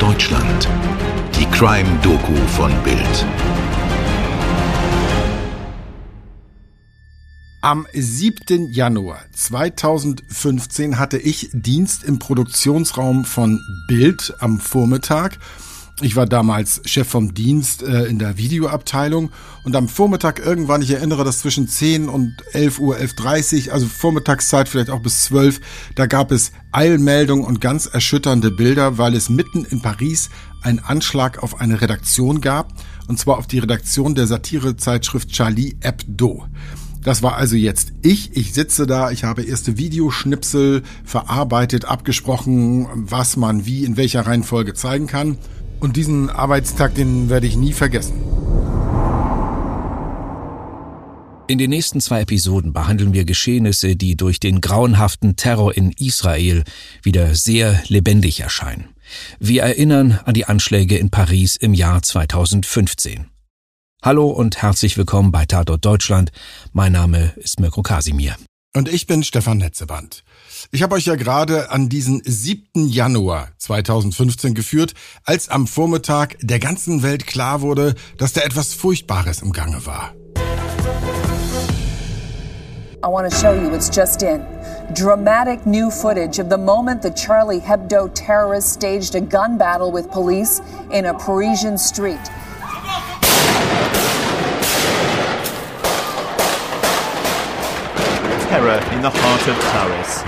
Deutschland. Die Crime-Doku von Bild. Am 7. Januar 2015 hatte ich Dienst im Produktionsraum von Bild am Vormittag ich war damals Chef vom Dienst äh, in der Videoabteilung und am Vormittag irgendwann, ich erinnere das zwischen 10 und 11 Uhr, 11.30 also Vormittagszeit vielleicht auch bis 12, da gab es Eilmeldungen und ganz erschütternde Bilder, weil es mitten in Paris einen Anschlag auf eine Redaktion gab, und zwar auf die Redaktion der Satirezeitschrift Charlie Hebdo. Das war also jetzt ich. Ich sitze da, ich habe erste Videoschnipsel verarbeitet, abgesprochen, was man wie in welcher Reihenfolge zeigen kann. Und diesen Arbeitstag, den werde ich nie vergessen. In den nächsten zwei Episoden behandeln wir Geschehnisse, die durch den grauenhaften Terror in Israel wieder sehr lebendig erscheinen. Wir erinnern an die Anschläge in Paris im Jahr 2015. Hallo und herzlich willkommen bei Tatort Deutschland. Mein Name ist Mirko Kasimir. Und ich bin Stefan Netzeband. Ich habe euch ja gerade an diesen 7. Januar 2015 geführt, als am Vormittag der ganzen Welt klar wurde, dass da etwas Furchtbares im Gange war. I want to show you it's just in. Dramatic new footage of the moment the Charlie Hebdo terrorists staged a gun battle with police in a Parisian street. Terror in the heart of Paris.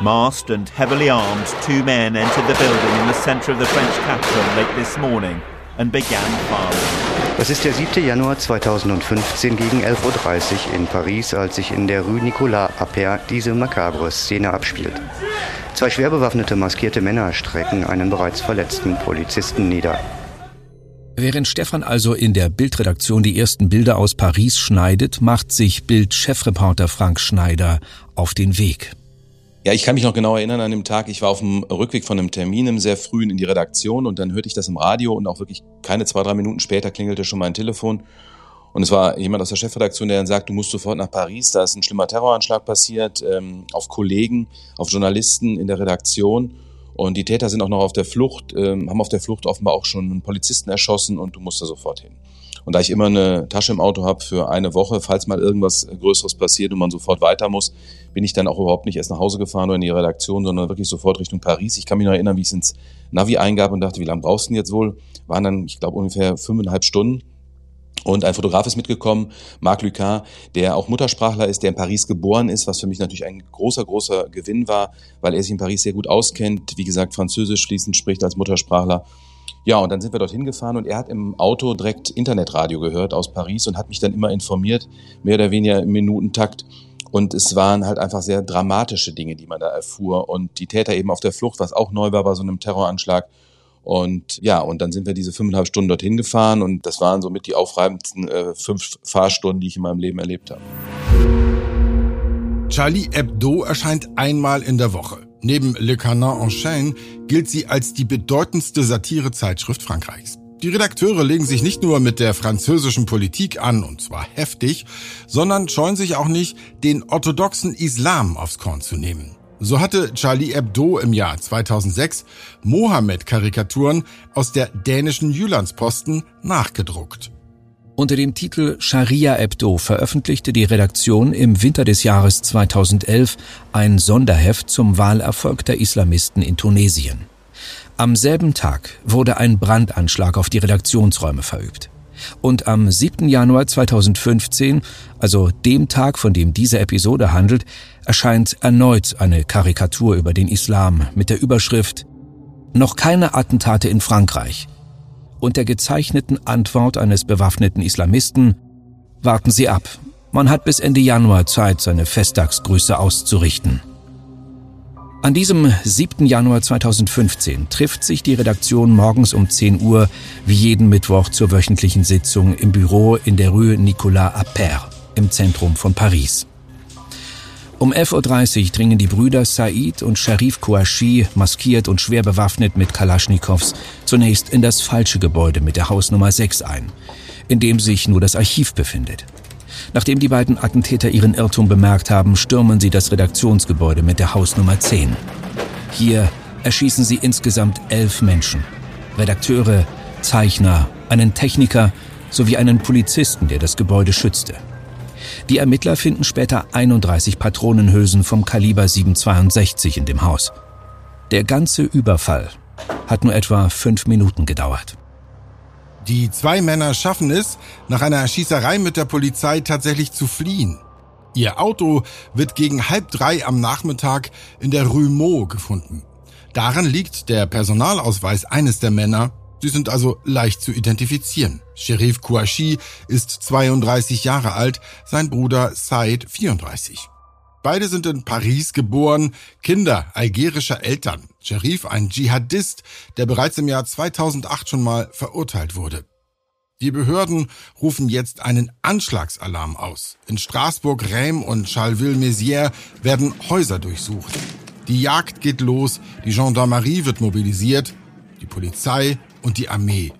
Masked and heavily armed, two men entered the building in the center of the French capital late this morning and began firing. Das ist der 7. Januar 2015 gegen 11.30 Uhr in Paris, als sich in der Rue Nicolas Appert diese makabre Szene abspielt. Zwei schwer bewaffnete maskierte Männer strecken einen bereits verletzten Polizisten nieder. Während Stefan also in der Bildredaktion die ersten Bilder aus Paris schneidet, macht sich Bild-Chefreporter Frank Schneider auf den Weg. Ja, ich kann mich noch genau erinnern an dem Tag. Ich war auf dem Rückweg von einem Termin im sehr frühen in die Redaktion und dann hörte ich das im Radio und auch wirklich keine zwei, drei Minuten später klingelte schon mein Telefon. Und es war jemand aus der Chefredaktion, der dann sagt, du musst sofort nach Paris, da ist ein schlimmer Terroranschlag passiert, ähm, auf Kollegen, auf Journalisten in der Redaktion. Und die Täter sind auch noch auf der Flucht, ähm, haben auf der Flucht offenbar auch schon einen Polizisten erschossen und du musst da sofort hin. Und da ich immer eine Tasche im Auto habe für eine Woche, falls mal irgendwas Größeres passiert und man sofort weiter muss, bin ich dann auch überhaupt nicht erst nach Hause gefahren oder in die Redaktion, sondern wirklich sofort Richtung Paris. Ich kann mich noch erinnern, wie ich es ins Navi eingab und dachte, wie lange brauchst du denn jetzt wohl? Waren dann, ich glaube, ungefähr fünfeinhalb Stunden. Und ein Fotograf ist mitgekommen, Marc Lucas, der auch Muttersprachler ist, der in Paris geboren ist, was für mich natürlich ein großer, großer Gewinn war, weil er sich in Paris sehr gut auskennt, wie gesagt, Französisch schließend spricht als Muttersprachler. Ja, und dann sind wir dorthin gefahren und er hat im Auto direkt Internetradio gehört aus Paris und hat mich dann immer informiert, mehr oder weniger im Minutentakt. Und es waren halt einfach sehr dramatische Dinge, die man da erfuhr. Und die Täter eben auf der Flucht, was auch neu war bei so einem Terroranschlag. Und ja, und dann sind wir diese fünfeinhalb Stunden dorthin gefahren und das waren somit die aufreibendsten äh, fünf Fahrstunden, die ich in meinem Leben erlebt habe. Charlie Hebdo erscheint einmal in der Woche. Neben Le Canin en Chaîne gilt sie als die bedeutendste Satirezeitschrift Frankreichs. Die Redakteure legen sich nicht nur mit der französischen Politik an, und zwar heftig, sondern scheuen sich auch nicht, den orthodoxen Islam aufs Korn zu nehmen. So hatte Charlie Hebdo im Jahr 2006 Mohammed-Karikaturen aus der dänischen Jyllandsposten nachgedruckt. Unter dem Titel Sharia Hebdo veröffentlichte die Redaktion im Winter des Jahres 2011 ein Sonderheft zum Wahlerfolg der Islamisten in Tunesien. Am selben Tag wurde ein Brandanschlag auf die Redaktionsräume verübt. Und am 7. Januar 2015, also dem Tag, von dem diese Episode handelt, erscheint erneut eine Karikatur über den Islam mit der Überschrift Noch keine Attentate in Frankreich und der gezeichneten Antwort eines bewaffneten Islamisten Warten Sie ab, man hat bis Ende Januar Zeit, seine Festtagsgrüße auszurichten. An diesem 7. Januar 2015 trifft sich die Redaktion morgens um 10 Uhr wie jeden Mittwoch zur wöchentlichen Sitzung im Büro in der Rue Nicolas Appert im Zentrum von Paris. Um 11.30 Uhr dringen die Brüder Said und Sharif Kouachi, maskiert und schwer bewaffnet mit Kalaschnikows, zunächst in das falsche Gebäude mit der Hausnummer 6 ein, in dem sich nur das Archiv befindet. Nachdem die beiden Attentäter ihren Irrtum bemerkt haben, stürmen sie das Redaktionsgebäude mit der Hausnummer 10. Hier erschießen sie insgesamt elf Menschen. Redakteure, Zeichner, einen Techniker sowie einen Polizisten, der das Gebäude schützte. Die Ermittler finden später 31 Patronenhülsen vom Kaliber 762 in dem Haus. Der ganze Überfall hat nur etwa fünf Minuten gedauert. Die zwei Männer schaffen es, nach einer Schießerei mit der Polizei tatsächlich zu fliehen. Ihr Auto wird gegen halb drei am Nachmittag in der Rue Meaux gefunden. Daran liegt der Personalausweis eines der Männer. Sie sind also leicht zu identifizieren. Sheriff Kouachi ist 32 Jahre alt, sein Bruder Said 34. Beide sind in Paris geboren, Kinder algerischer Eltern. Sherif ein Dschihadist, der bereits im Jahr 2008 schon mal verurteilt wurde. Die Behörden rufen jetzt einen Anschlagsalarm aus. In Straßburg, Reims und Charleville-Mézières werden Häuser durchsucht. Die Jagd geht los, die Gendarmerie wird mobilisiert, die Polizei und die Armee.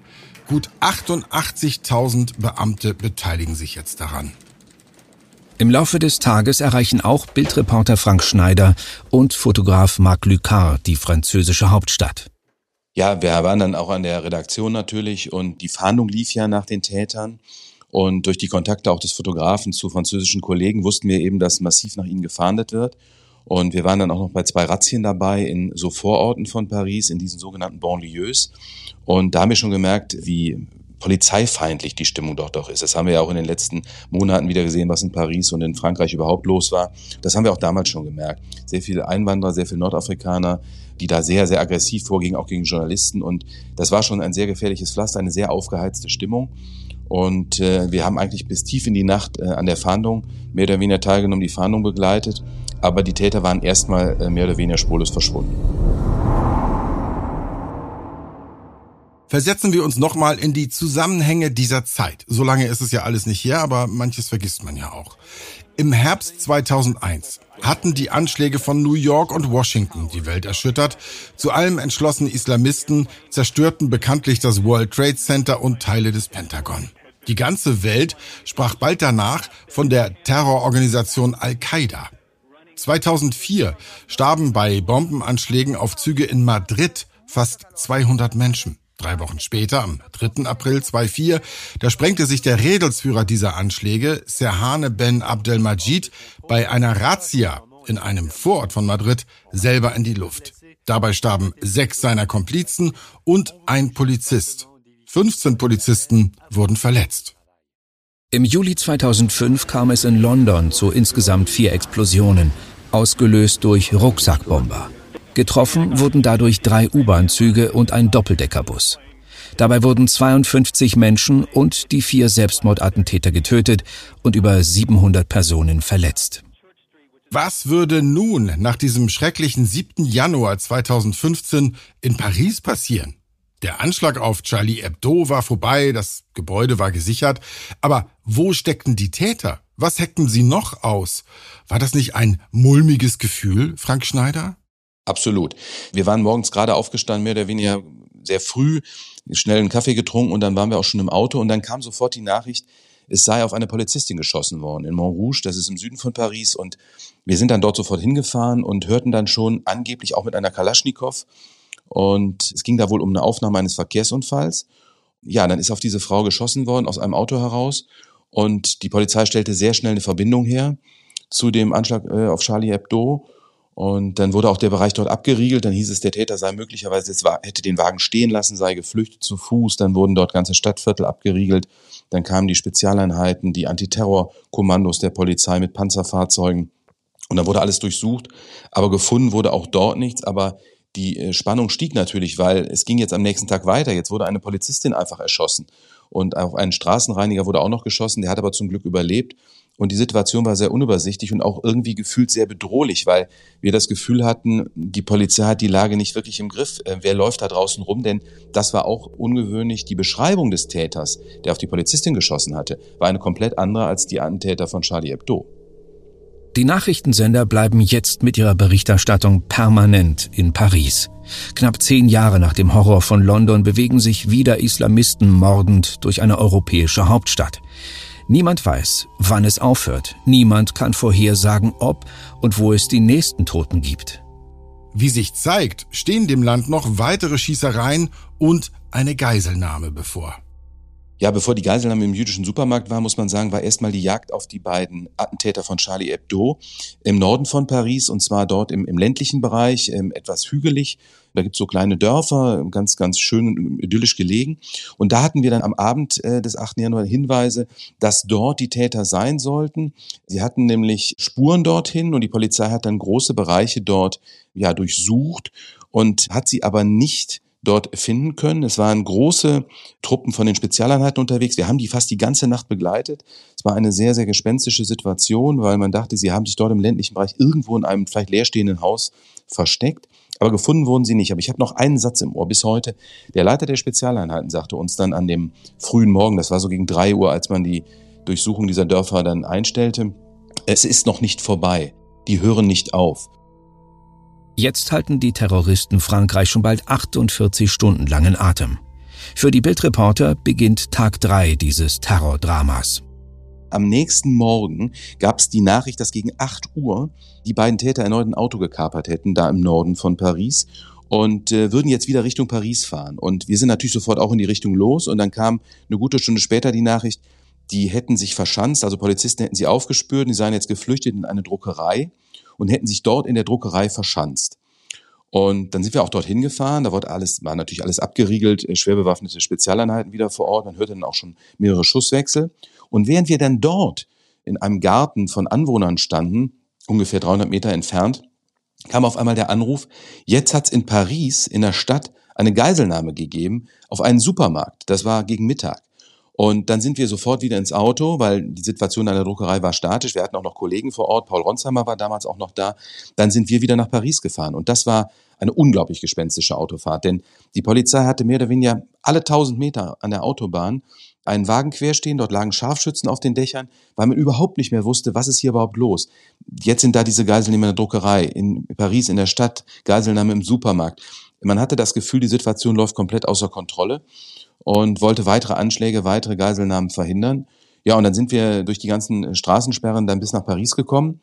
Gut 88.000 Beamte beteiligen sich jetzt daran. Im Laufe des Tages erreichen auch Bildreporter Frank Schneider und Fotograf Marc Lucard die französische Hauptstadt. Ja, wir waren dann auch an der Redaktion natürlich und die Fahndung lief ja nach den Tätern. Und durch die Kontakte auch des Fotografen zu französischen Kollegen wussten wir eben, dass massiv nach ihnen gefahndet wird. Und wir waren dann auch noch bei zwei Razzien dabei in so Vororten von Paris, in diesen sogenannten Banlieues. Und da haben wir schon gemerkt, wie polizeifeindlich die Stimmung dort doch ist. Das haben wir ja auch in den letzten Monaten wieder gesehen, was in Paris und in Frankreich überhaupt los war. Das haben wir auch damals schon gemerkt. Sehr viele Einwanderer, sehr viele Nordafrikaner, die da sehr, sehr aggressiv vorgingen, auch gegen Journalisten. Und das war schon ein sehr gefährliches Pflaster, eine sehr aufgeheizte Stimmung. Und äh, wir haben eigentlich bis tief in die Nacht äh, an der Fahndung mehr oder weniger teilgenommen, die Fahndung begleitet. Aber die Täter waren erstmal äh, mehr oder weniger spurlos verschwunden. Versetzen wir uns nochmal in die Zusammenhänge dieser Zeit. So lange ist es ja alles nicht her, aber manches vergisst man ja auch. Im Herbst 2001 hatten die Anschläge von New York und Washington die Welt erschüttert. Zu allem entschlossene Islamisten zerstörten bekanntlich das World Trade Center und Teile des Pentagon. Die ganze Welt sprach bald danach von der Terrororganisation Al-Qaida. 2004 starben bei Bombenanschlägen auf Züge in Madrid fast 200 Menschen. Drei Wochen später, am 3. April 2004, da sprengte sich der Redelsführer dieser Anschläge, Serhane Ben Abdelmajid, bei einer Razzia in einem Vorort von Madrid selber in die Luft. Dabei starben sechs seiner Komplizen und ein Polizist. 15 Polizisten wurden verletzt. Im Juli 2005 kam es in London zu insgesamt vier Explosionen, ausgelöst durch Rucksackbomber. Getroffen wurden dadurch drei U-Bahn-Züge und ein Doppeldeckerbus. Dabei wurden 52 Menschen und die vier Selbstmordattentäter getötet und über 700 Personen verletzt. Was würde nun nach diesem schrecklichen 7. Januar 2015 in Paris passieren? Der Anschlag auf Charlie Hebdo war vorbei, das Gebäude war gesichert, aber wo steckten die Täter? Was heckten sie noch aus? War das nicht ein mulmiges Gefühl, Frank Schneider? Absolut. Wir waren morgens gerade aufgestanden, mehr oder weniger sehr früh, schnell einen Kaffee getrunken und dann waren wir auch schon im Auto und dann kam sofort die Nachricht, es sei auf eine Polizistin geschossen worden in Montrouge, das ist im Süden von Paris und wir sind dann dort sofort hingefahren und hörten dann schon angeblich auch mit einer Kalaschnikow und es ging da wohl um eine Aufnahme eines Verkehrsunfalls. Ja, dann ist auf diese Frau geschossen worden aus einem Auto heraus und die Polizei stellte sehr schnell eine Verbindung her zu dem Anschlag äh, auf Charlie Hebdo und dann wurde auch der Bereich dort abgeriegelt. Dann hieß es, der Täter sei möglicherweise jetzt hätte den Wagen stehen lassen, sei geflüchtet zu Fuß. Dann wurden dort ganze Stadtviertel abgeriegelt. Dann kamen die Spezialeinheiten, die Antiterrorkommandos der Polizei mit Panzerfahrzeugen. Und dann wurde alles durchsucht. Aber gefunden wurde auch dort nichts. Aber die äh, Spannung stieg natürlich, weil es ging jetzt am nächsten Tag weiter. Jetzt wurde eine Polizistin einfach erschossen. Und auch ein Straßenreiniger wurde auch noch geschossen. Der hat aber zum Glück überlebt. Und die Situation war sehr unübersichtlich und auch irgendwie gefühlt sehr bedrohlich, weil wir das Gefühl hatten, die Polizei hat die Lage nicht wirklich im Griff. Äh, wer läuft da draußen rum? Denn das war auch ungewöhnlich. Die Beschreibung des Täters, der auf die Polizistin geschossen hatte, war eine komplett andere als die Attentäter von Charlie Hebdo. Die Nachrichtensender bleiben jetzt mit ihrer Berichterstattung permanent in Paris. Knapp zehn Jahre nach dem Horror von London bewegen sich wieder Islamisten mordend durch eine europäische Hauptstadt. Niemand weiß, wann es aufhört. Niemand kann vorhersagen, ob und wo es die nächsten Toten gibt. Wie sich zeigt, stehen dem Land noch weitere Schießereien und eine Geiselnahme bevor. Ja, bevor die Geiselnahme im jüdischen Supermarkt war, muss man sagen, war erstmal die Jagd auf die beiden Attentäter von Charlie Hebdo im Norden von Paris und zwar dort im, im ländlichen Bereich, ähm, etwas hügelig. Da gibt's so kleine Dörfer, ganz, ganz schön idyllisch gelegen. Und da hatten wir dann am Abend äh, des 8. Januar Hinweise, dass dort die Täter sein sollten. Sie hatten nämlich Spuren dorthin und die Polizei hat dann große Bereiche dort ja durchsucht und hat sie aber nicht dort finden können. Es waren große Truppen von den Spezialeinheiten unterwegs. Wir haben die fast die ganze Nacht begleitet. Es war eine sehr, sehr gespenstische Situation, weil man dachte, sie haben sich dort im ländlichen Bereich irgendwo in einem vielleicht leerstehenden Haus versteckt. Aber gefunden wurden sie nicht. Aber ich habe noch einen Satz im Ohr bis heute. Der Leiter der Spezialeinheiten sagte uns dann an dem frühen Morgen, das war so gegen drei Uhr, als man die Durchsuchung dieser Dörfer dann einstellte, es ist noch nicht vorbei. Die hören nicht auf. Jetzt halten die Terroristen Frankreich schon bald 48 Stunden langen Atem. Für die Bildreporter beginnt Tag drei dieses Terrordramas. Am nächsten Morgen gab es die Nachricht, dass gegen 8 Uhr die beiden Täter erneut ein Auto gekapert hätten, da im Norden von Paris und äh, würden jetzt wieder Richtung Paris fahren. Und wir sind natürlich sofort auch in die Richtung los und dann kam eine gute Stunde später die Nachricht, die hätten sich verschanzt, also Polizisten hätten sie aufgespürt, die seien jetzt geflüchtet in eine Druckerei und hätten sich dort in der Druckerei verschanzt. Und dann sind wir auch dorthin gefahren. Da wurde alles, war natürlich alles abgeriegelt, äh, schwer bewaffnete Spezialeinheiten wieder vor Ort. Man hörte dann auch schon mehrere Schusswechsel. Und während wir dann dort in einem Garten von Anwohnern standen, ungefähr 300 Meter entfernt, kam auf einmal der Anruf, jetzt hat's in Paris, in der Stadt, eine Geiselnahme gegeben auf einen Supermarkt. Das war gegen Mittag. Und dann sind wir sofort wieder ins Auto, weil die Situation an der Druckerei war statisch. Wir hatten auch noch Kollegen vor Ort. Paul Ronsheimer war damals auch noch da. Dann sind wir wieder nach Paris gefahren. Und das war eine unglaublich gespenstische Autofahrt. Denn die Polizei hatte mehr oder weniger alle tausend Meter an der Autobahn einen Wagen querstehen. Dort lagen Scharfschützen auf den Dächern, weil man überhaupt nicht mehr wusste, was ist hier überhaupt los. Jetzt sind da diese Geiselnehmer in der Druckerei, in Paris, in der Stadt, Geiselnahme im Supermarkt. Man hatte das Gefühl, die Situation läuft komplett außer Kontrolle und wollte weitere Anschläge, weitere Geiselnahmen verhindern. Ja, und dann sind wir durch die ganzen Straßensperren dann bis nach Paris gekommen.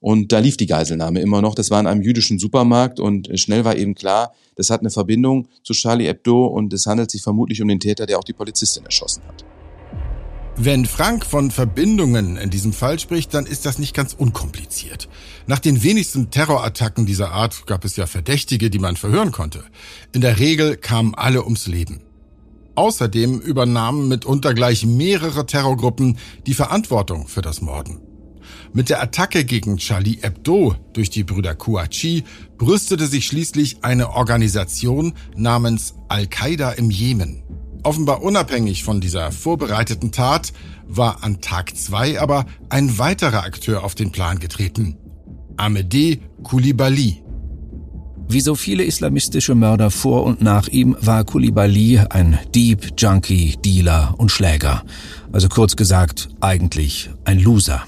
Und da lief die Geiselnahme immer noch. Das war in einem jüdischen Supermarkt und schnell war eben klar, das hat eine Verbindung zu Charlie Hebdo und es handelt sich vermutlich um den Täter, der auch die Polizistin erschossen hat. Wenn Frank von Verbindungen in diesem Fall spricht, dann ist das nicht ganz unkompliziert. Nach den wenigsten Terrorattacken dieser Art gab es ja Verdächtige, die man verhören konnte. In der Regel kamen alle ums Leben. Außerdem übernahmen mitunter gleich mehrere Terrorgruppen die Verantwortung für das Morden. Mit der Attacke gegen Charlie Hebdo durch die Brüder Kouachi brüstete sich schließlich eine Organisation namens Al-Qaida im Jemen. Offenbar unabhängig von dieser vorbereiteten Tat war an Tag zwei aber ein weiterer Akteur auf den Plan getreten. Amedee Koulibaly. Wie so viele islamistische Mörder vor und nach ihm war Koulibaly ein Dieb, Junkie, Dealer und Schläger. Also kurz gesagt, eigentlich ein Loser.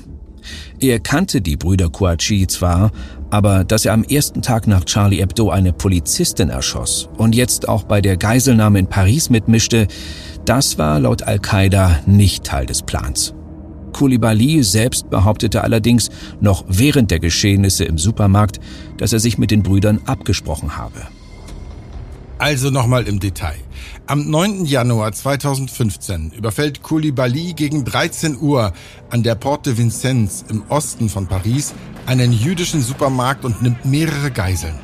Er kannte die Brüder Kouachi zwar, aber dass er am ersten Tag nach Charlie Hebdo eine Polizistin erschoss und jetzt auch bei der Geiselnahme in Paris mitmischte, das war laut Al-Qaida nicht Teil des Plans. Koulibaly selbst behauptete allerdings noch während der Geschehnisse im Supermarkt, dass er sich mit den Brüdern abgesprochen habe. Also nochmal im Detail. Am 9. Januar 2015 überfällt Koulibaly gegen 13 Uhr an der Porte de Vincennes im Osten von Paris einen jüdischen Supermarkt und nimmt mehrere Geiseln.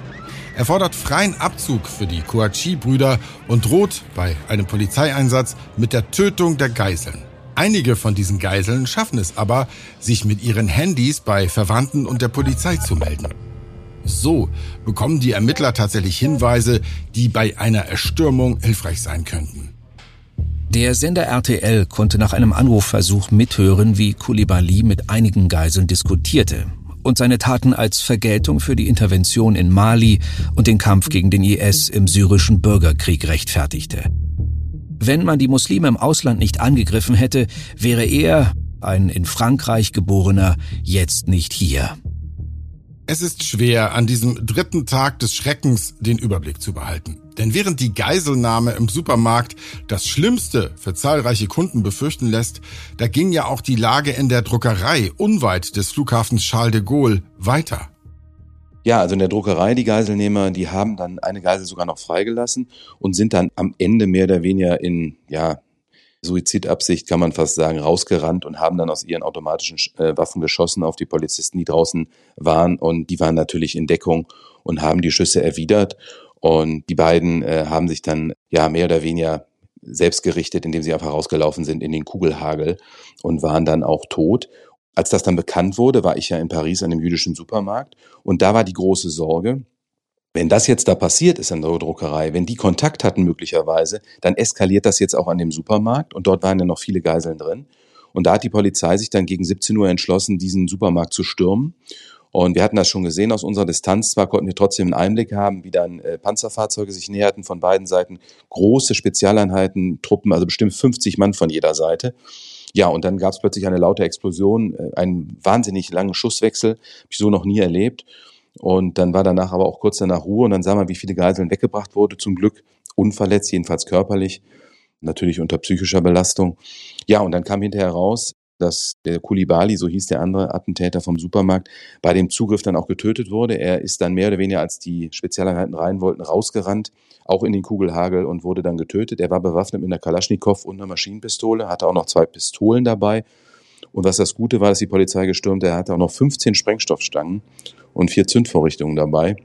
Er fordert freien Abzug für die Kouachi-Brüder und droht bei einem Polizeieinsatz mit der Tötung der Geiseln. Einige von diesen Geiseln schaffen es aber, sich mit ihren Handys bei Verwandten und der Polizei zu melden. So bekommen die Ermittler tatsächlich Hinweise, die bei einer Erstürmung hilfreich sein könnten. Der Sender RTL konnte nach einem Anrufversuch mithören, wie Koulibaly mit einigen Geiseln diskutierte und seine Taten als Vergeltung für die Intervention in Mali und den Kampf gegen den IS im syrischen Bürgerkrieg rechtfertigte. Wenn man die Muslime im Ausland nicht angegriffen hätte, wäre er, ein in Frankreich geborener, jetzt nicht hier. Es ist schwer, an diesem dritten Tag des Schreckens den Überblick zu behalten. Denn während die Geiselnahme im Supermarkt das Schlimmste für zahlreiche Kunden befürchten lässt, da ging ja auch die Lage in der Druckerei unweit des Flughafens Charles de Gaulle weiter. Ja, also in der Druckerei, die Geiselnehmer, die haben dann eine Geisel sogar noch freigelassen und sind dann am Ende mehr oder weniger in, ja, Suizidabsicht, kann man fast sagen, rausgerannt und haben dann aus ihren automatischen äh, Waffen geschossen auf die Polizisten, die draußen waren. Und die waren natürlich in Deckung und haben die Schüsse erwidert. Und die beiden äh, haben sich dann ja mehr oder weniger selbst gerichtet, indem sie einfach rausgelaufen sind in den Kugelhagel und waren dann auch tot. Als das dann bekannt wurde, war ich ja in Paris an einem jüdischen Supermarkt und da war die große Sorge, wenn das jetzt da passiert ist an der Druckerei, wenn die Kontakt hatten möglicherweise, dann eskaliert das jetzt auch an dem Supermarkt und dort waren ja noch viele Geiseln drin. Und da hat die Polizei sich dann gegen 17 Uhr entschlossen, diesen Supermarkt zu stürmen. Und wir hatten das schon gesehen aus unserer Distanz. Zwar konnten wir trotzdem einen Einblick haben, wie dann äh, Panzerfahrzeuge sich näherten von beiden Seiten. Große Spezialeinheiten, Truppen, also bestimmt 50 Mann von jeder Seite. Ja, und dann gab es plötzlich eine laute Explosion, äh, einen wahnsinnig langen Schusswechsel, habe ich so noch nie erlebt. Und dann war danach aber auch kurz danach Ruhe und dann sah man, wie viele Geiseln weggebracht wurde. Zum Glück unverletzt, jedenfalls körperlich, natürlich unter psychischer Belastung. Ja, und dann kam hinterher raus, dass der Kulibali, so hieß der andere Attentäter vom Supermarkt, bei dem Zugriff dann auch getötet wurde. Er ist dann mehr oder weniger, als die Spezialeinheiten rein wollten, rausgerannt, auch in den Kugelhagel und wurde dann getötet. Er war bewaffnet mit einer Kalaschnikow und einer Maschinenpistole, hatte auch noch zwei Pistolen dabei. Und was das Gute war, dass die Polizei gestürmt, er hatte auch noch 15 Sprengstoffstangen und vier Zündvorrichtungen dabei,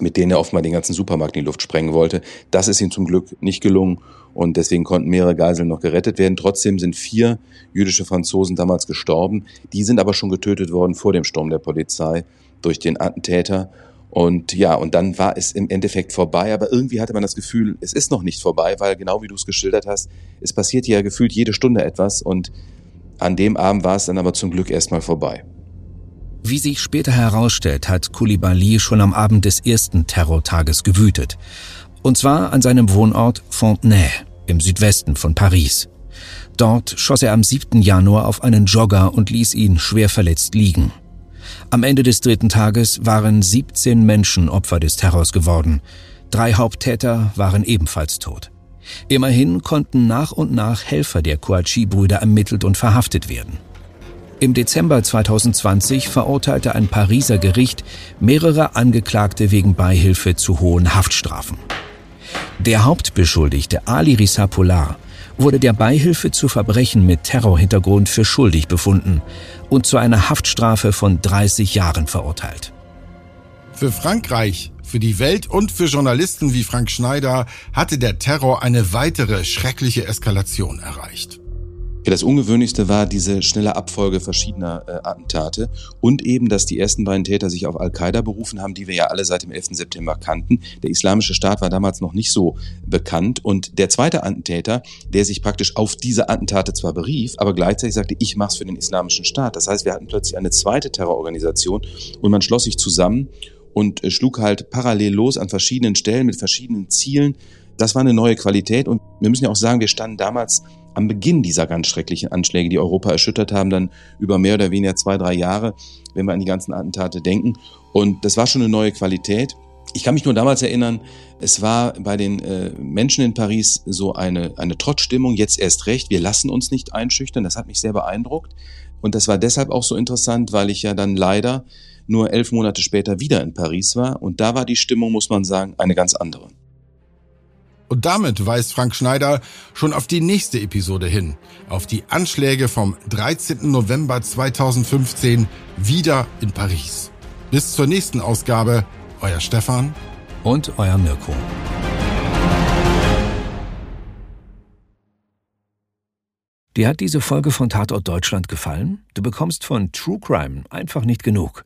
mit denen er mal den ganzen Supermarkt in die Luft sprengen wollte. Das ist ihm zum Glück nicht gelungen und deswegen konnten mehrere Geiseln noch gerettet werden. Trotzdem sind vier jüdische Franzosen damals gestorben. Die sind aber schon getötet worden vor dem Sturm der Polizei durch den Attentäter. Und ja, und dann war es im Endeffekt vorbei, aber irgendwie hatte man das Gefühl, es ist noch nicht vorbei, weil genau wie du es geschildert hast, es passiert ja gefühlt jede Stunde etwas und an dem Abend war es dann aber zum Glück erstmal vorbei. Wie sich später herausstellt, hat Koulibaly schon am Abend des ersten Terrortages gewütet. Und zwar an seinem Wohnort Fontenay im Südwesten von Paris. Dort schoss er am 7. Januar auf einen Jogger und ließ ihn schwer verletzt liegen. Am Ende des dritten Tages waren 17 Menschen Opfer des Terrors geworden. Drei Haupttäter waren ebenfalls tot. Immerhin konnten nach und nach Helfer der Kouachi-Brüder ermittelt und verhaftet werden. Im Dezember 2020 verurteilte ein Pariser Gericht mehrere Angeklagte wegen Beihilfe zu hohen Haftstrafen. Der Hauptbeschuldigte Ali Rissa Polar wurde der Beihilfe zu Verbrechen mit Terrorhintergrund für schuldig befunden und zu einer Haftstrafe von 30 Jahren verurteilt. Für Frankreich, für die Welt und für Journalisten wie Frank Schneider hatte der Terror eine weitere schreckliche Eskalation erreicht. Das Ungewöhnlichste war diese schnelle Abfolge verschiedener äh, Attentate und eben, dass die ersten beiden Täter sich auf Al-Qaida berufen haben, die wir ja alle seit dem 11. September kannten. Der Islamische Staat war damals noch nicht so bekannt und der zweite Attentäter, der sich praktisch auf diese Attentate zwar berief, aber gleichzeitig sagte, ich mach's für den Islamischen Staat. Das heißt, wir hatten plötzlich eine zweite Terrororganisation und man schloss sich zusammen und äh, schlug halt parallel los an verschiedenen Stellen mit verschiedenen Zielen. Das war eine neue Qualität und wir müssen ja auch sagen, wir standen damals am Beginn dieser ganz schrecklichen Anschläge, die Europa erschüttert haben, dann über mehr oder weniger zwei, drei Jahre, wenn wir an die ganzen Attentate denken. Und das war schon eine neue Qualität. Ich kann mich nur damals erinnern, es war bei den äh, Menschen in Paris so eine, eine Trotzstimmung, jetzt erst recht, wir lassen uns nicht einschüchtern, das hat mich sehr beeindruckt. Und das war deshalb auch so interessant, weil ich ja dann leider nur elf Monate später wieder in Paris war. Und da war die Stimmung, muss man sagen, eine ganz andere. Und damit weist Frank Schneider schon auf die nächste Episode hin, auf die Anschläge vom 13. November 2015 wieder in Paris. Bis zur nächsten Ausgabe, euer Stefan und euer Mirko. Dir hat diese Folge von Tatort Deutschland gefallen? Du bekommst von True Crime einfach nicht genug.